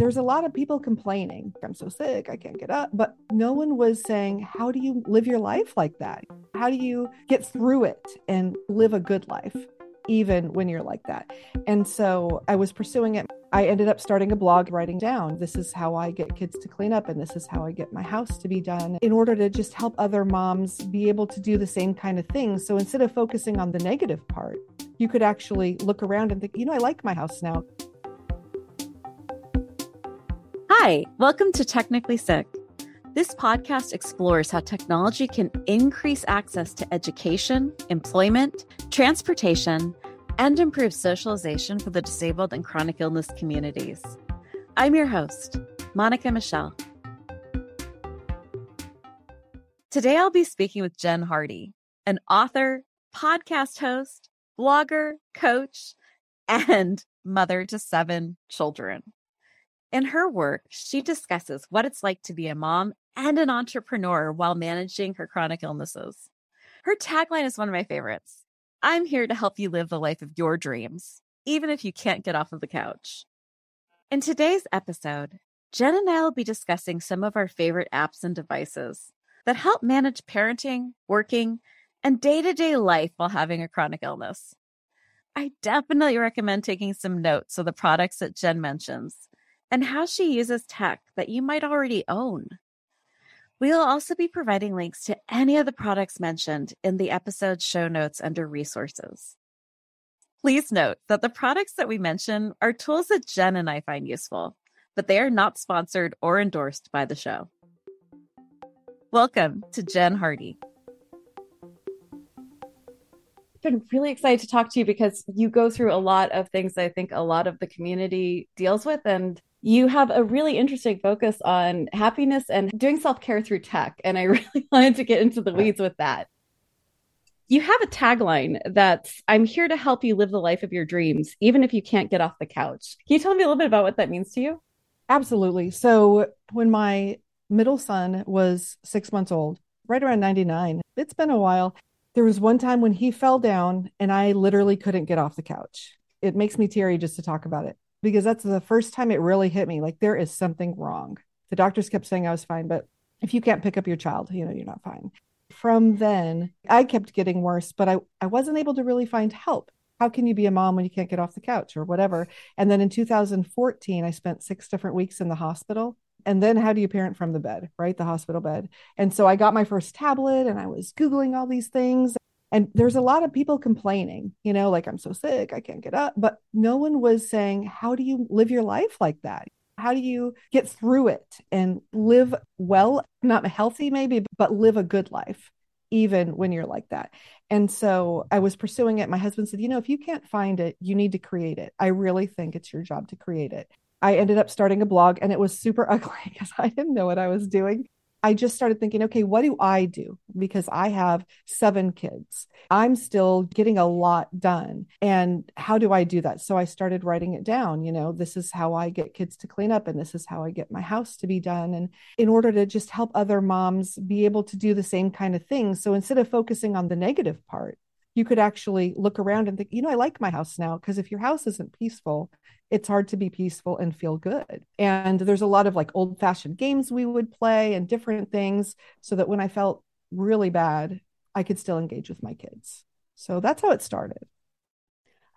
there's a lot of people complaining, I'm so sick, I can't get up. But no one was saying, how do you live your life like that? How do you get through it and live a good life, even when you're like that? And so I was pursuing it. I ended up starting a blog writing down this is how I get kids to clean up, and this is how I get my house to be done in order to just help other moms be able to do the same kind of things. So instead of focusing on the negative part, you could actually look around and think, you know, I like my house now. Hi, welcome to Technically Sick. This podcast explores how technology can increase access to education, employment, transportation, and improve socialization for the disabled and chronic illness communities. I'm your host, Monica Michelle. Today I'll be speaking with Jen Hardy, an author, podcast host, blogger, coach, and mother to seven children. In her work, she discusses what it's like to be a mom and an entrepreneur while managing her chronic illnesses. Her tagline is one of my favorites I'm here to help you live the life of your dreams, even if you can't get off of the couch. In today's episode, Jen and I will be discussing some of our favorite apps and devices that help manage parenting, working, and day to day life while having a chronic illness. I definitely recommend taking some notes of the products that Jen mentions and how she uses tech that you might already own. We'll also be providing links to any of the products mentioned in the episode show notes under resources. Please note that the products that we mention are tools that Jen and I find useful, but they are not sponsored or endorsed by the show. Welcome to Jen Hardy. I've been really excited to talk to you because you go through a lot of things I think a lot of the community deals with. And you have a really interesting focus on happiness and doing self care through tech. And I really wanted to get into the weeds with that. You have a tagline that's I'm here to help you live the life of your dreams, even if you can't get off the couch. Can you tell me a little bit about what that means to you? Absolutely. So, when my middle son was six months old, right around 99, it's been a while. There was one time when he fell down and I literally couldn't get off the couch. It makes me teary just to talk about it because that's the first time it really hit me like there is something wrong. The doctors kept saying I was fine, but if you can't pick up your child, you know, you're not fine. From then, I kept getting worse, but I, I wasn't able to really find help. How can you be a mom when you can't get off the couch or whatever? And then in 2014, I spent six different weeks in the hospital. And then how do you parent from the bed, right? The hospital bed. And so I got my first tablet and I was Googling all these things. And there's a lot of people complaining, you know, like I'm so sick, I can't get up. But no one was saying, how do you live your life like that? How do you get through it and live well, not healthy maybe, but live a good life, even when you're like that? And so I was pursuing it. My husband said, you know, if you can't find it, you need to create it. I really think it's your job to create it. I ended up starting a blog and it was super ugly because I didn't know what I was doing. I just started thinking, okay, what do I do? Because I have seven kids. I'm still getting a lot done. And how do I do that? So I started writing it down. You know, this is how I get kids to clean up, and this is how I get my house to be done. And in order to just help other moms be able to do the same kind of thing. So instead of focusing on the negative part, you could actually look around and think, you know, I like my house now. Because if your house isn't peaceful, it's hard to be peaceful and feel good. And there's a lot of like old fashioned games we would play and different things so that when I felt really bad, I could still engage with my kids. So that's how it started.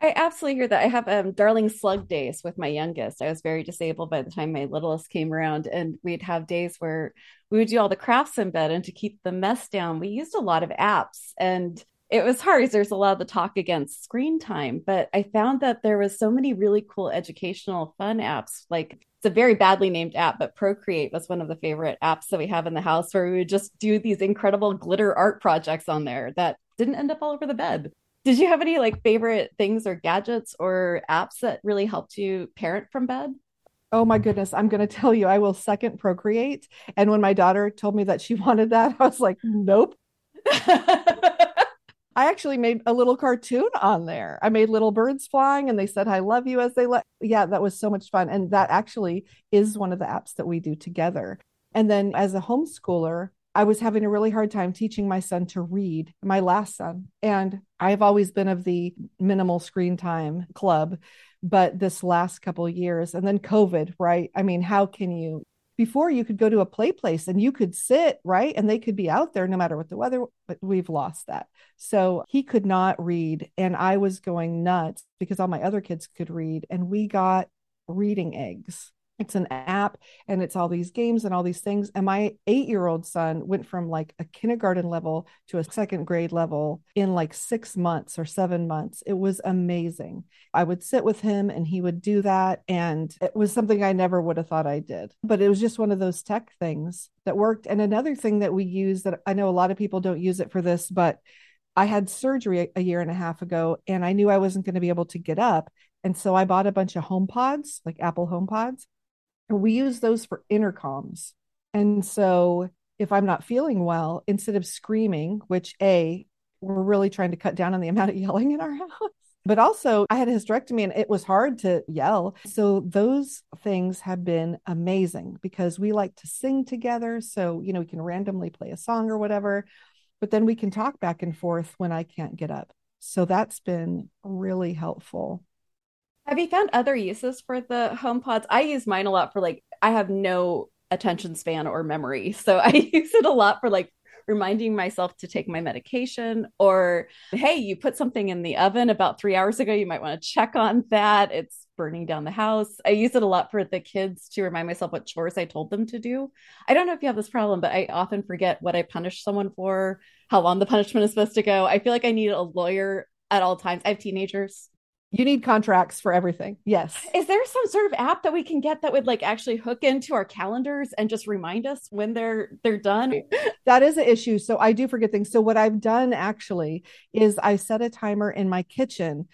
I absolutely hear that. I have um, darling slug days with my youngest. I was very disabled by the time my littlest came around, and we'd have days where we would do all the crafts in bed. And to keep the mess down, we used a lot of apps. And it was hard because there's a lot of the talk against screen time but i found that there was so many really cool educational fun apps like it's a very badly named app but procreate was one of the favorite apps that we have in the house where we would just do these incredible glitter art projects on there that didn't end up all over the bed did you have any like favorite things or gadgets or apps that really helped you parent from bed Oh my goodness, I'm going to tell you, I will second Procreate. And when my daughter told me that she wanted that, I was like, nope. I actually made a little cartoon on there. I made little birds flying and they said, I love you as they let. Yeah, that was so much fun. And that actually is one of the apps that we do together. And then as a homeschooler, I was having a really hard time teaching my son to read, my last son. And I've always been of the minimal screen time club, but this last couple years and then COVID, right? I mean, how can you before you could go to a play place and you could sit right? And they could be out there no matter what the weather but we've lost that. So he could not read and i was going nuts because all my other kids could read and we got reading eggs it's an app and it's all these games and all these things and my 8-year-old son went from like a kindergarten level to a second grade level in like 6 months or 7 months. It was amazing. I would sit with him and he would do that and it was something i never would have thought i did. But it was just one of those tech things that worked. And another thing that we use that i know a lot of people don't use it for this but I had surgery a year and a half ago and I knew I wasn't going to be able to get up. And so I bought a bunch of home pods, like Apple home pods, and we use those for intercoms. And so if I'm not feeling well, instead of screaming, which A, we're really trying to cut down on the amount of yelling in our house. But also, I had a hysterectomy and it was hard to yell. So, those things have been amazing because we like to sing together. So, you know, we can randomly play a song or whatever, but then we can talk back and forth when I can't get up. So, that's been really helpful. Have you found other uses for the home pods? I use mine a lot for like I have no attention span or memory. So I use it a lot for like reminding myself to take my medication or hey, you put something in the oven about 3 hours ago, you might want to check on that. It's burning down the house. I use it a lot for the kids to remind myself what chores I told them to do. I don't know if you have this problem, but I often forget what I punish someone for, how long the punishment is supposed to go. I feel like I need a lawyer at all times. I have teenagers you need contracts for everything. Yes. Is there some sort of app that we can get that would like actually hook into our calendars and just remind us when they're they're done? That is an issue. So I do forget things. So what I've done actually is I set a timer in my kitchen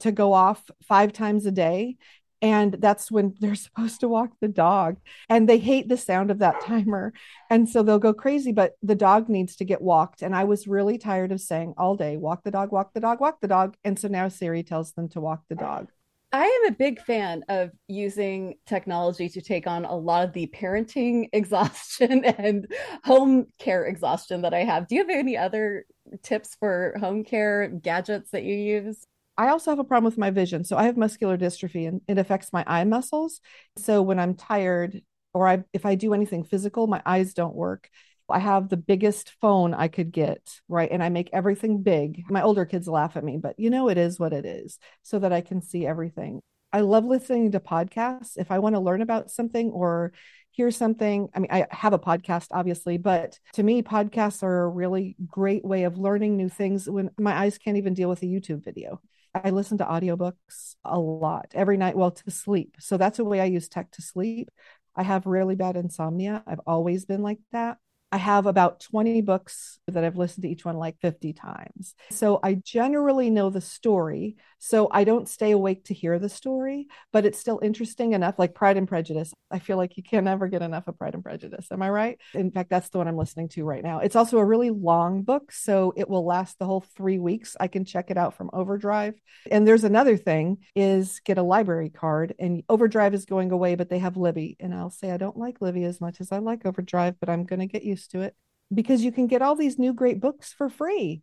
to go off 5 times a day and that's when they're supposed to walk the dog. And they hate the sound of that timer. And so they'll go crazy but the dog needs to get walked. And i was really tired of saying all day walk the dog walk the dog walk the dog. And so now siri tells them to walk the dog. I am a big fan of using technology to take on a lot of the parenting exhaustion and home care exhaustion that I have. Do you have any other tips for home care gadgets that you use? I also have a problem with my vision. So I have muscular dystrophy and it affects my eye muscles. So when I'm tired or I if I do anything physical, my eyes don't work. I have the biggest phone I could get, right? And I make everything big. My older kids laugh at me, but you know it is what it is so that I can see everything. I love listening to podcasts. If I want to learn about something or hear something, I mean, I have a podcast, obviously, but to me, podcasts are a really great way of learning new things when my eyes can't even deal with a YouTube video. I listen to audiobooks a lot every night, well, to sleep. So that's a way I use tech to sleep. I have really bad insomnia. I've always been like that. I have about 20 books that I've listened to each one like 50 times. So I generally know the story. So I don't stay awake to hear the story, but it's still interesting enough, like Pride and Prejudice. I feel like you can never get enough of Pride and Prejudice. Am I right? In fact, that's the one I'm listening to right now. It's also a really long book. So it will last the whole three weeks. I can check it out from Overdrive. And there's another thing is get a library card and Overdrive is going away, but they have Libby. And I'll say, I don't like Libby as much as I like Overdrive, but I'm going to get used to it because you can get all these new great books for free.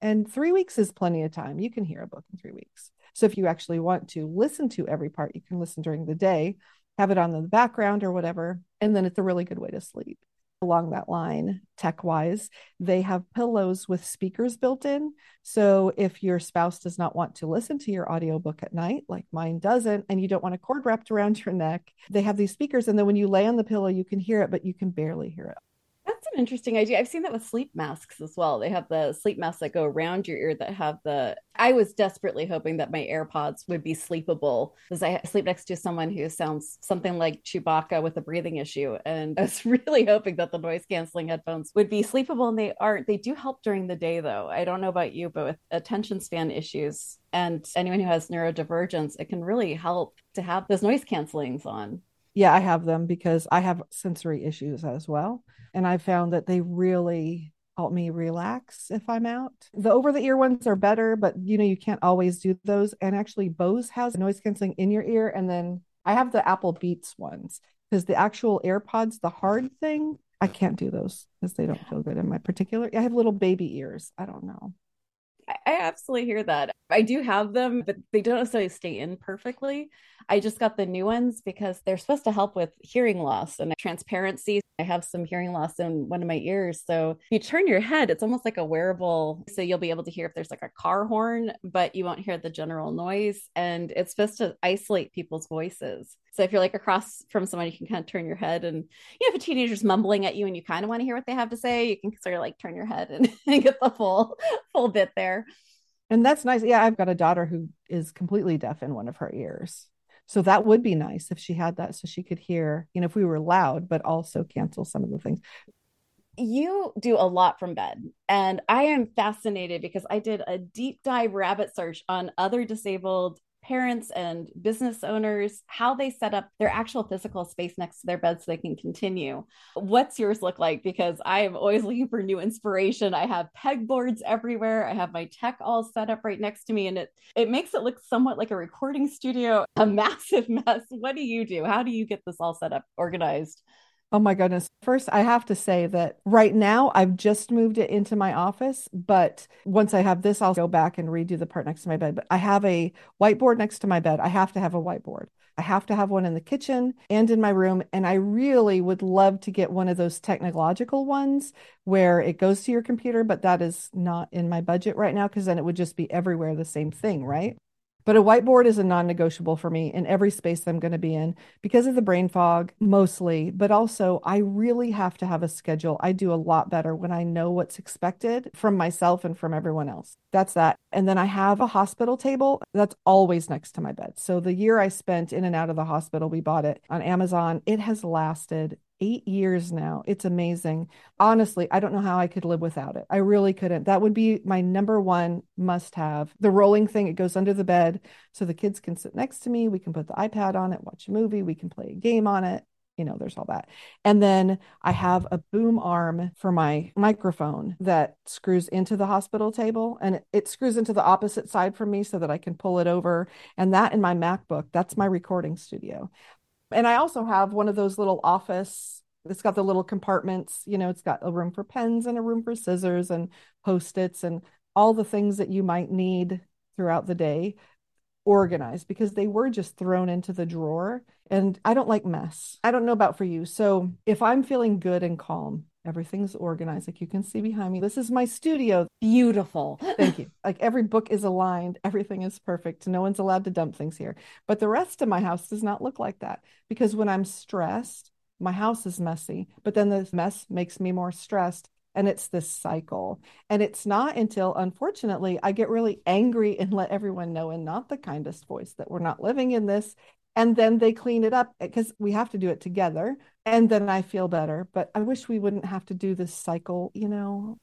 And three weeks is plenty of time. You can hear a book in three weeks. So if you actually want to listen to every part, you can listen during the day, have it on the background or whatever. And then it's a really good way to sleep. Along that line, tech wise, they have pillows with speakers built in. So if your spouse does not want to listen to your audiobook at night, like mine doesn't, and you don't want a cord wrapped around your neck, they have these speakers. And then when you lay on the pillow, you can hear it, but you can barely hear it. An interesting idea. I've seen that with sleep masks as well. They have the sleep masks that go around your ear that have the. I was desperately hoping that my AirPods would be sleepable because I sleep next to someone who sounds something like Chewbacca with a breathing issue. And I was really hoping that the noise canceling headphones would be sleepable, and they aren't. They do help during the day, though. I don't know about you, but with attention span issues and anyone who has neurodivergence, it can really help to have those noise cancelings on. Yeah, I have them because I have sensory issues as well. And I found that they really help me relax if I'm out. The over the ear ones are better, but you know, you can't always do those. And actually, Bose has noise canceling in your ear. And then I have the Apple Beats ones because the actual AirPods, the hard thing, I can't do those because they don't feel good in my particular. I have little baby ears. I don't know. I absolutely hear that. I do have them, but they don't necessarily stay in perfectly. I just got the new ones because they're supposed to help with hearing loss and transparency. I have some hearing loss in one of my ears. So you turn your head, it's almost like a wearable. So you'll be able to hear if there's like a car horn, but you won't hear the general noise. And it's supposed to isolate people's voices. So if you're like across from someone, you can kind of turn your head and you know, if a teenager's mumbling at you and you kind of want to hear what they have to say, you can sort of like turn your head and, and get the full full bit there. And that's nice. Yeah, I've got a daughter who is completely deaf in one of her ears. So that would be nice if she had that so she could hear, you know, if we were loud, but also cancel some of the things. You do a lot from bed. And I am fascinated because I did a deep dive rabbit search on other disabled parents and business owners how they set up their actual physical space next to their bed so they can continue. What's yours look like? Because I am always looking for new inspiration. I have pegboards everywhere. I have my tech all set up right next to me, and it it makes it look somewhat like a recording studio. A massive mess. What do you do? How do you get this all set up, organized? Oh my goodness. First, I have to say that right now I've just moved it into my office, but once I have this, I'll go back and redo the part next to my bed. But I have a whiteboard next to my bed. I have to have a whiteboard. I have to have one in the kitchen and in my room. And I really would love to get one of those technological ones where it goes to your computer, but that is not in my budget right now because then it would just be everywhere the same thing, right? But a whiteboard is a non negotiable for me in every space I'm going to be in because of the brain fog, mostly. But also, I really have to have a schedule. I do a lot better when I know what's expected from myself and from everyone else. That's that. And then I have a hospital table that's always next to my bed. So the year I spent in and out of the hospital, we bought it on Amazon. It has lasted eight years now. It's amazing. Honestly, I don't know how I could live without it. I really couldn't. That would be my number one must have. The rolling thing, it goes under the bed so the kids can sit next to me. We can put the iPad on it, watch a movie, we can play a game on it. You know, there's all that. And then I have a boom arm for my microphone that screws into the hospital table and it, screws into the opposite side from me so that I can pull it over. And that in my MacBook, that's my recording studio and I also have one of those little office. It's got the little compartments, you know, it's got a room for pens and a room for scissors and post-its and all the things that you might need throughout the day organized because they were just thrown into the drawer. And I don't like mess. I don't know about for you. So if I'm feeling good and calm, everything's organized. Like you can see behind me, this is my studio. Beautiful. Thank you. Like every book is aligned, everything is perfect. No one's allowed to dump things here. But the rest of my house does not look like that because when I'm stressed, my house is messy, but then the mess makes me more stressed. And it's this cycle. And it's not until, unfortunately, I get really angry and let everyone know in not the kindest voice that we're not living in this and then they clean it up because we have to do it together and then i feel better. But i wish we wouldn't have to do this cycle you know?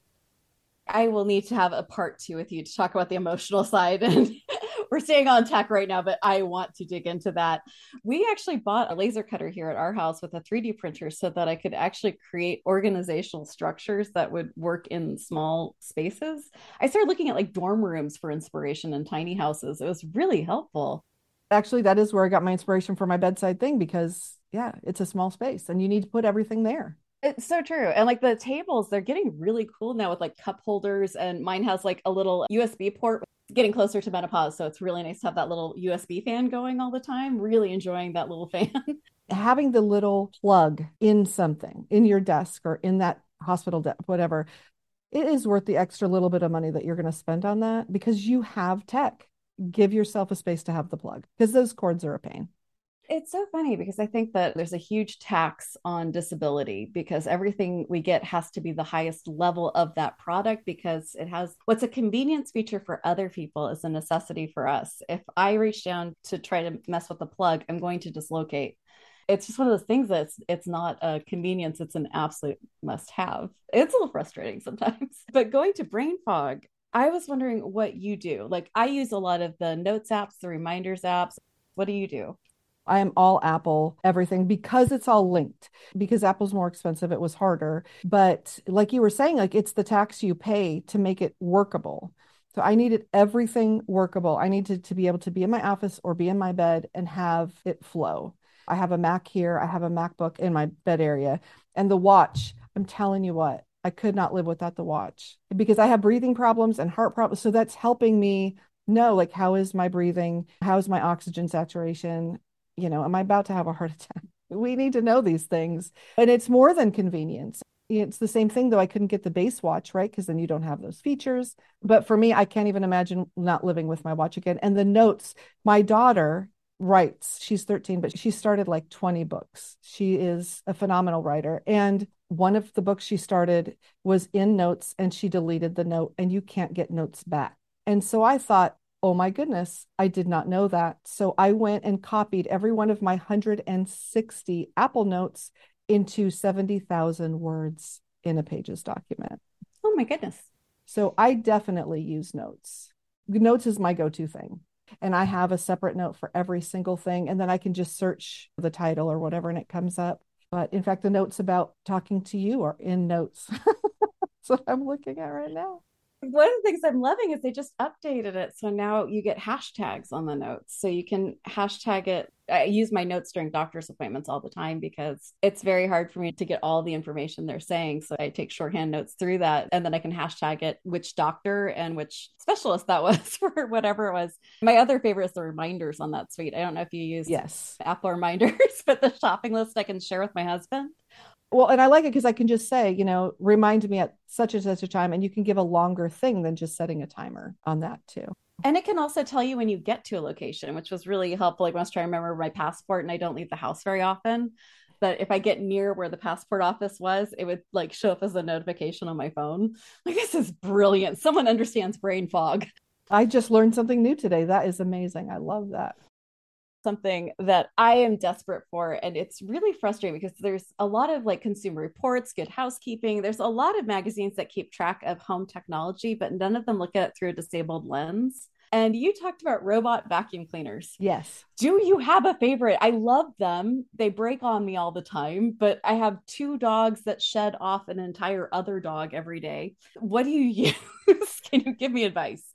I will need to have a part two with you to talk about the emotional side and we're staying on tech right now but i want to dig into that. We actually bought a laser cutter here at our house with a 3d printer so that i could actually create organizational structures that would work in small spaces. I started looking at like dorm rooms for inspiration and tiny houses. It was really helpful actually that is where I got my inspiration for my bedside thing because yeah, it's a small space and you need to put everything there. It's so true. And like the tables, they're getting really cool now with like cup holders and mine has like a little USB port getting closer to menopause, so it's really nice to have that little USB fan going all the time. Really enjoying that little fan. Having the little plug in something in your desk or in that hospital desk, whatever, it is worth the extra little bit of money that you're going to spend on that because you have tech give yourself a space to have the plug because those cords are a pain. It's so funny because I think that there's a huge tax on disability because everything we get has to be the highest level of that product because it has what's a convenience feature for other people is a necessity for us. If I reach down to try to mess with the plug, I'm going to dislocate. It's just one of those things that's it's not a convenience, it's an absolute must have. It's a little frustrating sometimes. But going to brain fog, I was wondering what you do. Like I use a lot of the notes apps, the reminders apps. What do you do? I am all Apple, everything because it's all linked. Because Apple's more expensive, it was harder. But like you were saying, like it's the tax you pay to make it workable. So I needed everything workable. I needed to be able to be in my office or be in my bed and have it flow. I have a Mac here, I have a MacBook in my bed area, and the watch I'm telling you what, I could not live without the watch because I have breathing problems and heart problems. So that's helping me know like how is my breathing? How is my oxygen saturation? You know, am I about to have a heart attack? We need to know these things. And it's more than convenience. It's the same thing though. I couldn't get the base watch, right? Because then you don't have those features. But for me, I can't even imagine not living with my watch again. And the notes, my daughter writes, she's 13, but she started like 20 books. She is a phenomenal writer. And one of the books she started was in notes and she deleted the note and you can't get notes back. And so I thought, oh my goodness, I did not know that. So I went and copied every one of my 160 Apple notes into 70,000 words in a pages document. Oh my goodness. So I definitely use notes. Notes is my go to thing. And I have a separate note for every single thing. And then I can just search the title or whatever and it comes up. But in fact, the notes about talking to you are in notes. That's what I'm looking at right now one of the things I'm loving is they just updated it. So now you get hashtags on the notes. So you can hashtag it. I use my notes during doctor's appointments all the time because it's very hard for me to get all the information they're saying. So I take shorthand notes through that and then I can hashtag it which doctor and which specialist that was for whatever it was. My other favorite is the reminders on that suite. I don't know if you use yes Apple reminders, but the shopping list I can share with my husband well and i like it because i can just say you know remind me at such and such a time and you can give a longer thing than just setting a timer on that too. And it can also tell you when you get to a location which was really helpful. Like when i was trying to remember my passport and i don't leave the house very often that if i get near where the passport office was it would like show up as a notification on my phone. Like this is brilliant. Someone understands brain fog. I just learned something new today. That is amazing. I love that something that I am desperate for. And it's really frustrating because there's a lot of like consumer reports, good housekeeping. There's a lot of magazines that keep track of home technology, but none of them look at it through a disabled lens. And you talked about robot vacuum cleaners. Yes. Do you have a favorite? I love them. They break on me all the time, but I have two dogs that shed off an entire other dog every day. What do you use? Can you give me advice?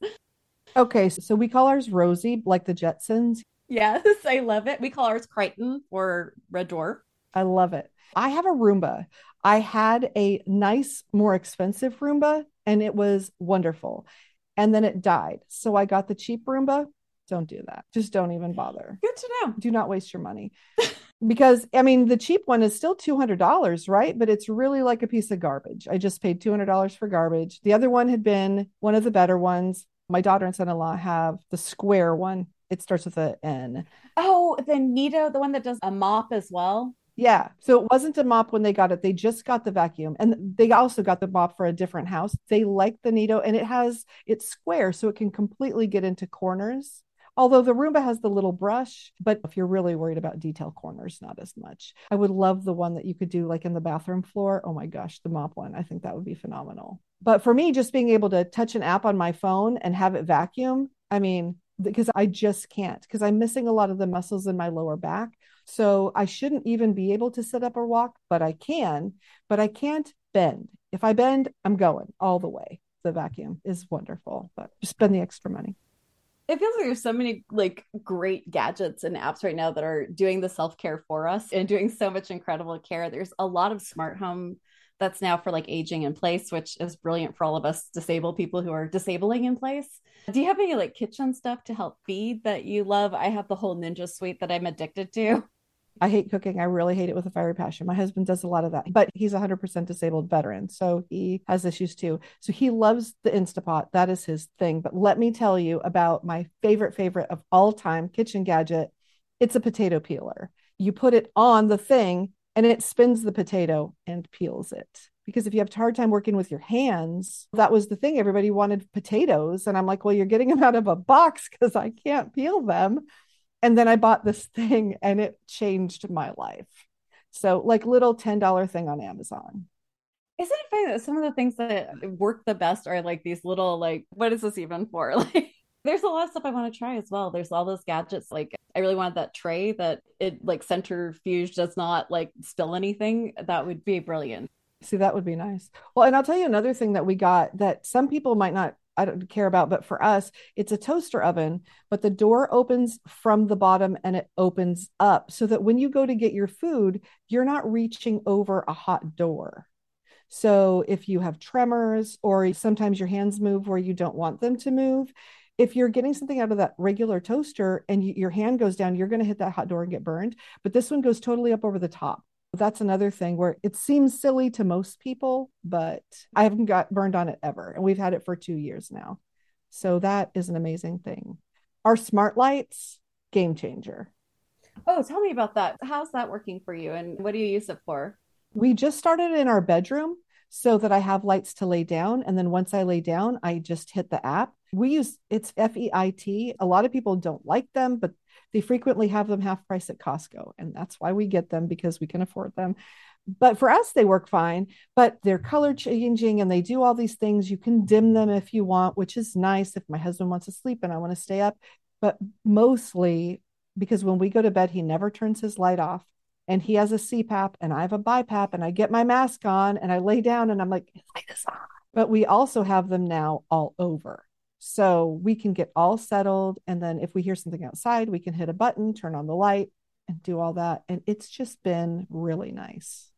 Okay, so we call ours Rosie, like the Jetsons. Yes, I love it. We call ours Kryten or Red Dwarf. I love it. I have a Roomba. I had a nice, more expensive Roomba, and it was wonderful. And then it died. So I got the cheap Roomba. Don't do that. Just don't even bother. Good to know. Do not waste your money. because I mean, the cheap one is still $200, right? But it's really like a piece of garbage. I just paid $200 for garbage. The other one had been one of the better ones. My daughter and son in law have the square one it starts with a N. Oh, the Neato, the one that does a mop as well. Yeah. So it wasn't a mop when they got it. They just got the vacuum. And they also got the mop for a different house. They like the Neato and it has it's square so it can completely get into corners. Although the Roomba has the little brush, but if you're really worried about detail corners, not as much. I would love the one that you could do like in the bathroom floor. Oh my gosh, the mop one. I think that would be phenomenal. But for me, just being able to touch an app on my phone and have it vacuum, I mean, because I just can't because I'm missing a lot of the muscles in my lower back. So I shouldn't even be able to sit up or walk, but I can, but I can't bend. If I bend, I'm going all the way. The vacuum is wonderful, but just spend the extra money. It feels like there's so many like great gadgets and apps right now that are doing the self-care for us and doing so much incredible care. There's a lot of smart home that's now for like aging in place, which is brilliant for all of us disabled people who are disabling in place. Do you have any like kitchen stuff to help feed that you love? I have the whole ninja suite that I'm addicted to. I hate cooking. I really hate it with a fiery passion. My husband does a lot of that, but he's 100% disabled veteran. So he has issues too. So he loves the Instapot. That is his thing. But let me tell you about my favorite, favorite of all time kitchen gadget. It's a potato peeler. You put it on the thing and it spins the potato and peels it. Because if you have a hard time working with your hands, that was the thing. Everybody wanted potatoes. And I'm like, well, you're getting them out of a box because I can't peel them. And then I bought this thing and it changed my life. So, like, little $10 thing on Amazon. Isn't it funny that some of the things that work the best are like these little, like, what is this even for? Like, there's a lot of stuff I want to try as well. There's all those gadgets. Like I really wanted that tray that it like centrifuge does not like spill anything. That would be brilliant. See, that would be nice. Well, and I'll tell you another thing that we got that some people might not I don't care about, but for us, it's a toaster oven, but the door opens from the bottom and it opens up so that when you go to get your food, you're not reaching over a hot door. So if you have tremors or sometimes your hands move where you don't want them to move, if you're getting something out of that regular toaster and you, your hand goes down, you're going to hit that hot door and get burned. But this one goes totally up over the top. That's another thing where it seems silly to most people, but I haven't got burned on it ever. And we've had it for two years now. So that is an amazing thing. Our smart lights, game changer. Oh, tell me about that. How's that working for you and what do you use it for? We just started in our bedroom so that I have lights to lay down. And then once I lay down, I just hit the app. We use it's FEIT. A lot of people don't like them, but they frequently have them half price at Costco. And that's why we get them because we can afford them. But for us, they work fine, but they're color changing and they do all these things. You can dim them if you want, which is nice if my husband wants to sleep and I want to stay up. But mostly because when we go to bed, he never turns his light off and he has a CPAP and I have a BiPAP and I get my mask on and I lay down and I'm like, light is on. But we also have them now all over. So we can get all settled. And then if we hear something outside, we can hit a button, turn on the light, and do all that. And it's just been really nice.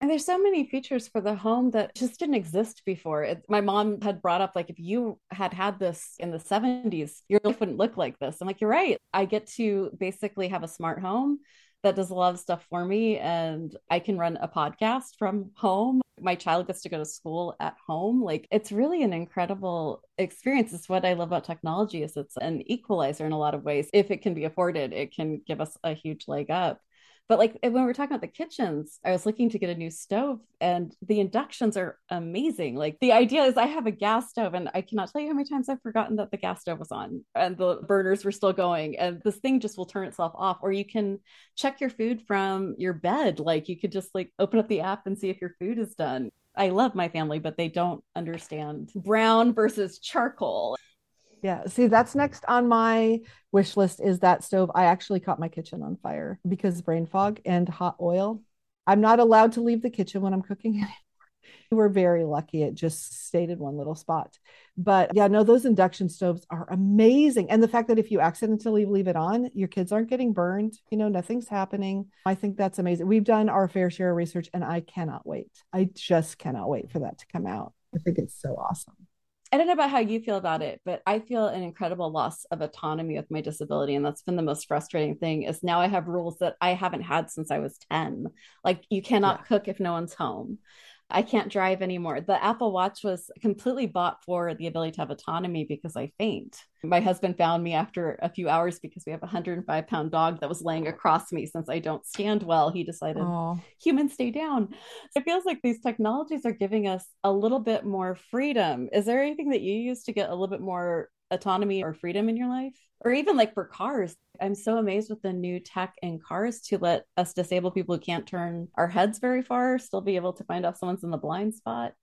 And there's so many features for the home that just didn't exist before. It, my mom had brought up, like, if you had had this in the 70s, your life wouldn't look like this. I'm like, you're right. I get to basically have a smart home that does a lot of stuff for me and I can run a podcast from home. My child gets to go to school at home. Like it's really an incredible experience. It's what I love about technology is it's an equalizer in a lot of ways. If it can be afforded, it can give us a huge leg up. But like when we are talking about the kitchens, I was looking to get a new stove and the inductions are amazing. Like the idea is I have a gas stove and I cannot tell you how many times I've forgotten that the gas stove was on and the burners were still going and this thing just will turn itself off or you can check your food from your bed. Like you could just like open up the app and see if your food is done. I love my family, but they don't understand brown versus charcoal. Yeah. See, that's next on my wish list is that stove. I actually caught my kitchen on fire because brain fog and hot oil. I'm not allowed to leave the kitchen when I'm cooking anymore. We're very lucky. It just stayed in one little spot. But yeah, no, those induction stoves are amazing. And the fact that if you accidentally leave it on, your kids aren't getting burned, you know, nothing's happening. I think that's amazing. We've done our fair share of research and I cannot wait. I just cannot wait for that to come out. I think it's so awesome. I don't know about how you feel about it, but I feel an incredible loss of autonomy with my disability. And that's been the most frustrating thing is now I have rules that I haven't had since I was 10. Like you cannot yeah. cook if no one's home. I can't drive anymore. The Apple Watch was completely bought for the ability to have autonomy because I faint. My husband found me after a few hours because we have a 105 pound dog that was laying across me since I don't stand well. He decided, Aww. humans stay down. So it feels like these technologies are giving us a little bit more freedom. Is there anything that you use to get a little bit more autonomy or freedom in your life? Or even like for cars, I'm so amazed with the new tech in cars to let us disabled people who can't turn our heads very far still be able to find out someone's in the blind spot.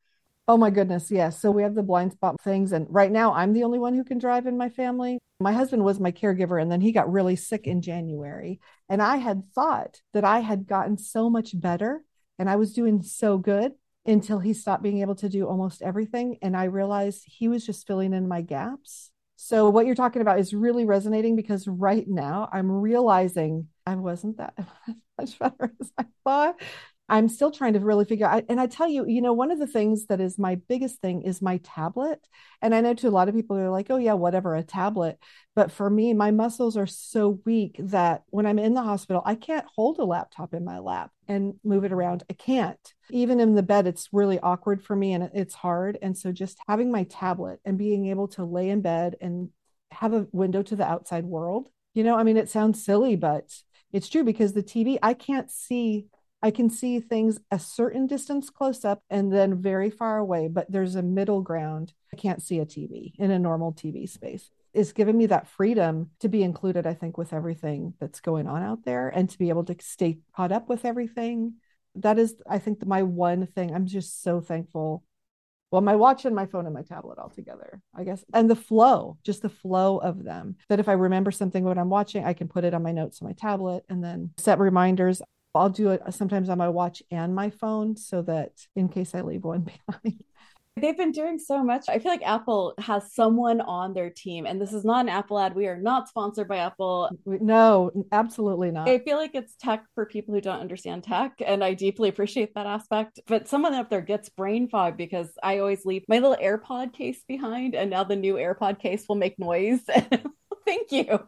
Oh my goodness, yes. So we have the blind spot things. And right now, I'm the only one who can drive in my family. My husband was my caregiver, and then he got really sick in January. And I had thought that I had gotten so much better and I was doing so good until he stopped being able to do almost everything. And I realized he was just filling in my gaps. So what you're talking about is really resonating because right now I'm realizing I wasn't that much better as I thought. I'm still trying to really figure out. And I tell you, you know, one of the things that is my biggest thing is my tablet. And I know to a lot of people they're like, oh, yeah, whatever, a tablet. But for me, my muscles are so weak that when I'm in the hospital, I can't hold a laptop in my lap and move it around. I can't. Even in the bed, it's really awkward for me and it's hard. And so just having my tablet and being able to lay in bed and have a window to the outside world, you know, I mean, it sounds silly, but it's true because the TV, I can't see I can see things a certain distance close up and then very far away, but there's a middle ground. I can't see a TV in a normal TV space. It's given me that freedom to be included, I think, with everything that's going on out there and to be able to stay caught up with everything. That is, I think, my one thing. I'm just so thankful. Well, my watch and my phone and my tablet all together, I guess. And the flow, just the flow of them. That if I remember something when I'm watching, I can put it on my notes on my tablet and then set reminders. I'll do it sometimes on my watch and my phone so that in case I leave one behind. They've been doing so much. I feel like Apple has someone on their team, and this is not an Apple ad. We are not sponsored by Apple. No, absolutely not. I feel like it's tech for people who don't understand tech, and I deeply appreciate that aspect. But someone up there gets brain fog because I always leave my little AirPod case behind, and now the new AirPod case will make noise. Thank you.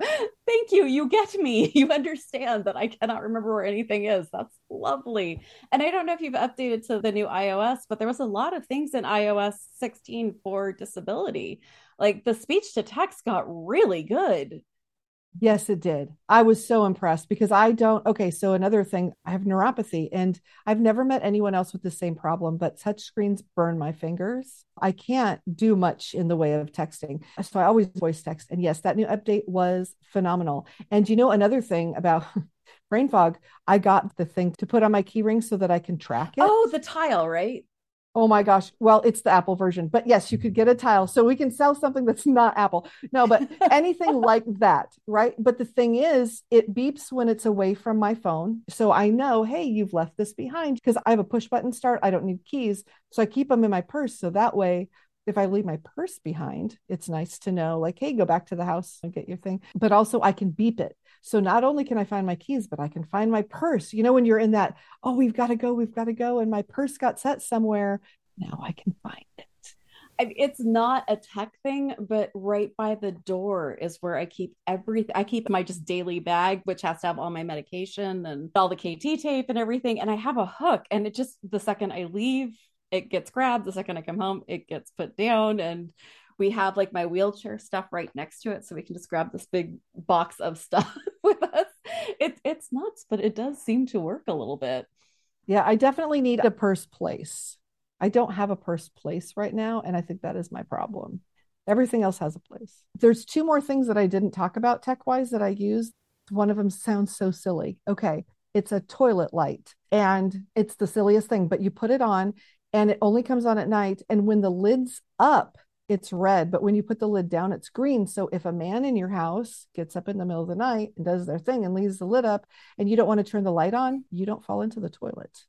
Thank you. You get me. You understand that I cannot remember where anything is. That's lovely. And I don't know if you've updated to the new iOS, but there was a lot of things in iOS 16 for disability. Like the speech to text got really good. Yes, it did. I was so impressed because I don't. Okay, so another thing, I have neuropathy and I've never met anyone else with the same problem, but touch screens burn my fingers. I can't do much in the way of texting. So I always voice text. And yes, that new update was phenomenal. And you know, another thing about brain fog, I got the thing to put on my key ring so that I can track it. Oh, the tile, right? Oh my gosh. Well, it's the Apple version, but yes, you could get a tile. So we can sell something that's not Apple. No, but anything like that, right? But the thing is, it beeps when it's away from my phone. So I know, hey, you've left this behind because I have a push button start. I don't need keys. So I keep them in my purse. So that way, if I leave my purse behind, it's nice to know, like, hey, go back to the house and get your thing. But also, I can beep it. So not only can I find my keys, but I can find my purse. You know, when you're in that, oh, we've got to go, we've got to go, and my purse got set somewhere. Now I can find it. It's not a tech thing, but right by the door is where I keep everything. I keep my just daily bag, which has to have all my medication and all the KT tape and everything. And I have a hook, and it just the second I leave, it gets grabbed. The second I come home, it gets put down. And we have like my wheelchair stuff right next to it so we can just grab this big box of stuff with us. It, it's nuts but it does seem to work a little bit. Yeah i definitely need a purse place. I don't have a purse place right now and i think that is my problem. Everything else has a place. There's two more things that i didn't talk about tech wise that i use one of them sounds so silly. Okay it's a toilet light and it's the silliest thing but you put it on and it only comes on at night and when the lid's up it's red, but when you put the lid down, it's green. So if a man in your house gets up in the middle of the night and does their thing and leaves the lid up and you don't want to turn the light on, you don't fall into the toilet.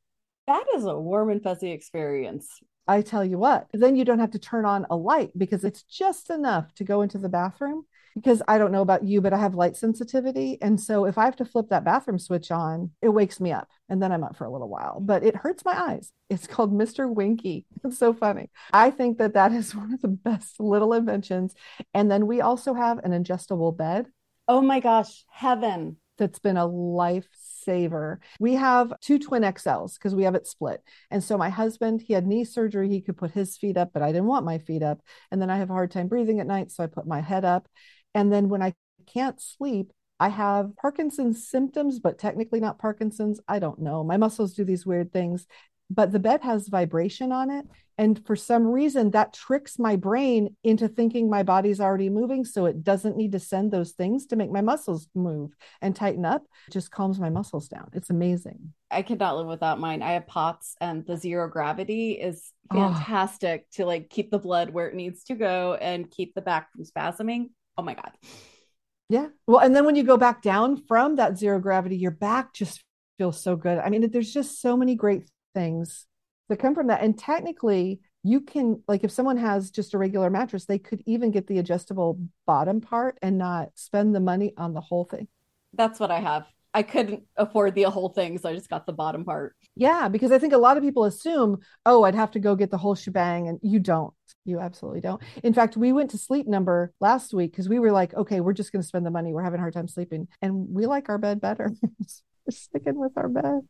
That is a warm and fuzzy experience. I tell you what, then you don't have to turn on a light because it's just enough to go into the bathroom because I don't know about you, but I have light sensitivity. And so if I have to flip that bathroom switch on, it wakes me up and then I'm up for a little while, but it hurts my eyes. It's called Mr. Winky. It's so funny. I think that that is one of the best little inventions. And then we also have an adjustable bed. Oh my gosh, heaven. That's been a life saver. We have two twin XLs because we have it split. And so my husband, he had knee surgery. He could put his feet up, but I didn't want my feet up. And then I have a hard time breathing at night. So I put my head up. And then when I can't sleep, I have Parkinson's symptoms, but technically not Parkinson's. I don't know. My muscles do these weird things, but the bed has vibration on it. And for some reason, that tricks my brain into thinking my body's already moving. So it doesn't need to send those things to make my muscles move and tighten up. It just calms my muscles down. It's amazing. I cannot live without mine. I have POTS, and the zero gravity is fantastic oh. to like keep the blood where it needs to go and keep the back from spasming oh my god. Yeah. Well and then when you go back down from that zero gravity your back just feels so good. I mean there's just so many great things that come from that. And technically you can like if someone has just a regular mattress they could even get the adjustable bottom part and not spend the money on the whole thing. That's what i have I couldn't afford the whole thing, so I just got the bottom part. Yeah, because I think a lot of people assume, oh, I'd have to go get the whole shebang, and you don't. You absolutely don't. In fact, we went to Sleep Number last week because we were like, okay, we're just going to spend the money. We're having a hard time sleeping, and we like our bed better. we're sticking with our bed.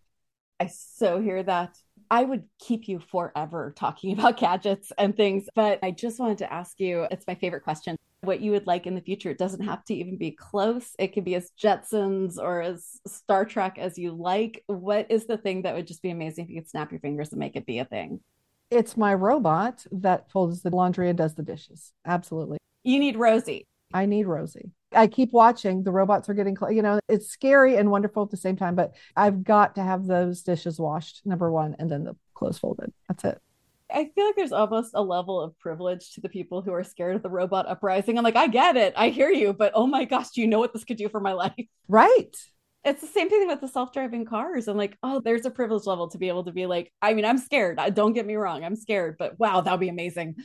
I so hear that. I would keep you forever talking about gadgets and things, but I just wanted to ask you it's my favorite question what you would like in the future. It doesn't have to even be close. It could be as Jetsons or as Star Trek as you like. What is the thing that would just be amazing if you could snap your fingers and make it be a thing? It's my robot that folds the laundry and does the dishes. Absolutely. You need Rosie. I need Rosie. I keep watching. The robots are getting, you know, it's scary and wonderful at the same time, but I've got to have those dishes washed, number one, and then the clothes folded. That's it. I feel like there's almost a level of privilege to the people who are scared of the robot uprising. I'm like, I get it. I hear you, but oh my gosh, do you know what this could do for my life? Right. it's the same thing with the self-driving cars. I'm like, oh, there's a privilege level to be able to be like, I mean, I'm scared. Don't get me wrong, I'm scared, but wow, that'd be amazing.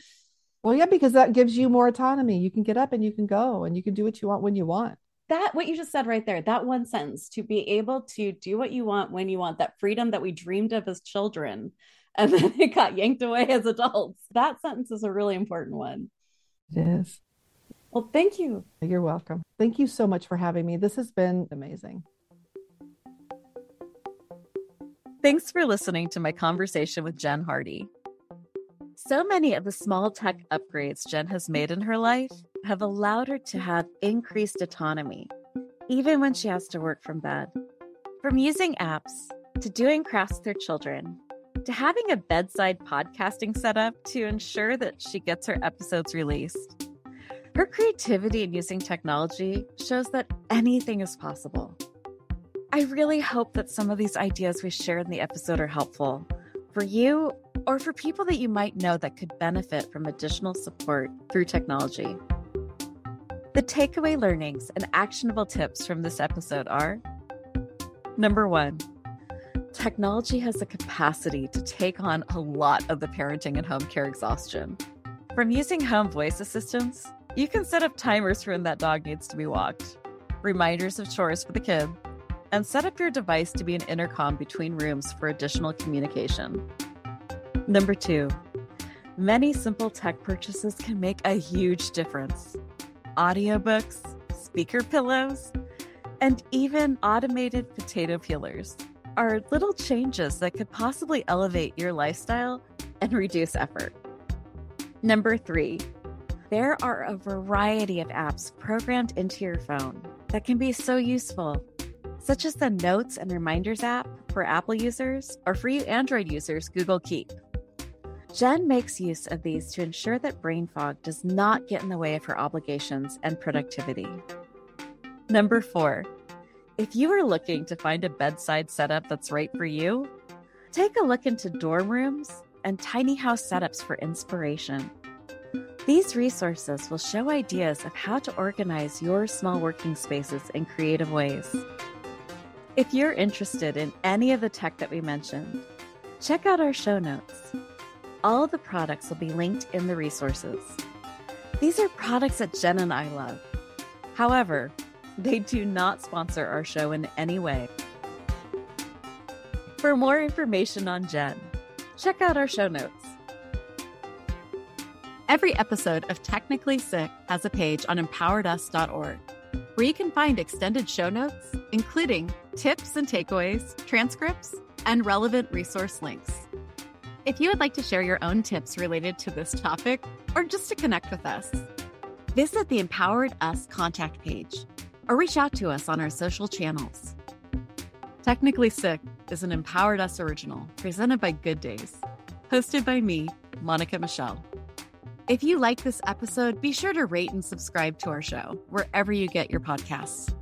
Well, yeah, because that gives you more autonomy. You can get up and you can go and you can do what you want when you want. That what you just said right there, that one sentence to be able to do what you want when you want, that freedom that we dreamed of as children, and then it got yanked away as adults. That sentence is a really important one. It is. Well, thank you. You're welcome. Thank you so much for having me. This has been amazing. Thanks for listening to my conversation with Jen Hardy. So many of the small tech upgrades Jen has made in her life have allowed her to have increased autonomy, even when she has to work from bed. From using apps to doing crafts with her children to having a bedside podcasting setup to ensure that she gets her episodes released. Her creativity in using technology shows that anything is possible. I really hope that some of these ideas we shared in the episode are helpful for you or for people that you might know that could benefit from additional support through technology. The takeaway learnings and actionable tips from this episode are Number one, technology has the capacity to take on a lot of the parenting and home care exhaustion. From using home voice assistants, you can set up timers for when that dog needs to be walked, reminders of chores for the kid, and set up your device to be an intercom between rooms for additional communication. Number two, many simple tech purchases can make a huge difference. Audiobooks, speaker pillows, and even automated potato peelers are little changes that could possibly elevate your lifestyle and reduce effort. Number three, there are a variety of apps programmed into your phone that can be so useful such as the Notes and Reminders app for Apple users or for you Android users, Google Keep. Jen makes use of these to ensure that brain fog does not get in the way of her obligations and productivity. Number four, if you are looking to find a bedside setup that's right for you, take a look into dorm rooms and tiny house setups for inspiration. These resources will show ideas of how to organize your small working spaces in creative ways. If you're interested in any of the tech that we mentioned, check out our show notes. All of the products will be linked in the resources. These are products that Jen and I love. However, they do not sponsor our show in any way. For more information on Jen, check out our show notes. Every episode of Technically Sick has a page on empoweredus.org where you can find extended show notes, including tips and takeaways, transcripts, and relevant resource links. If you would like to share your own tips related to this topic or just to connect with us, visit the Empowered Us contact page or reach out to us on our social channels. Technically Sick is an Empowered Us original presented by Good Days, hosted by me, Monica Michelle. If you like this episode, be sure to rate and subscribe to our show wherever you get your podcasts.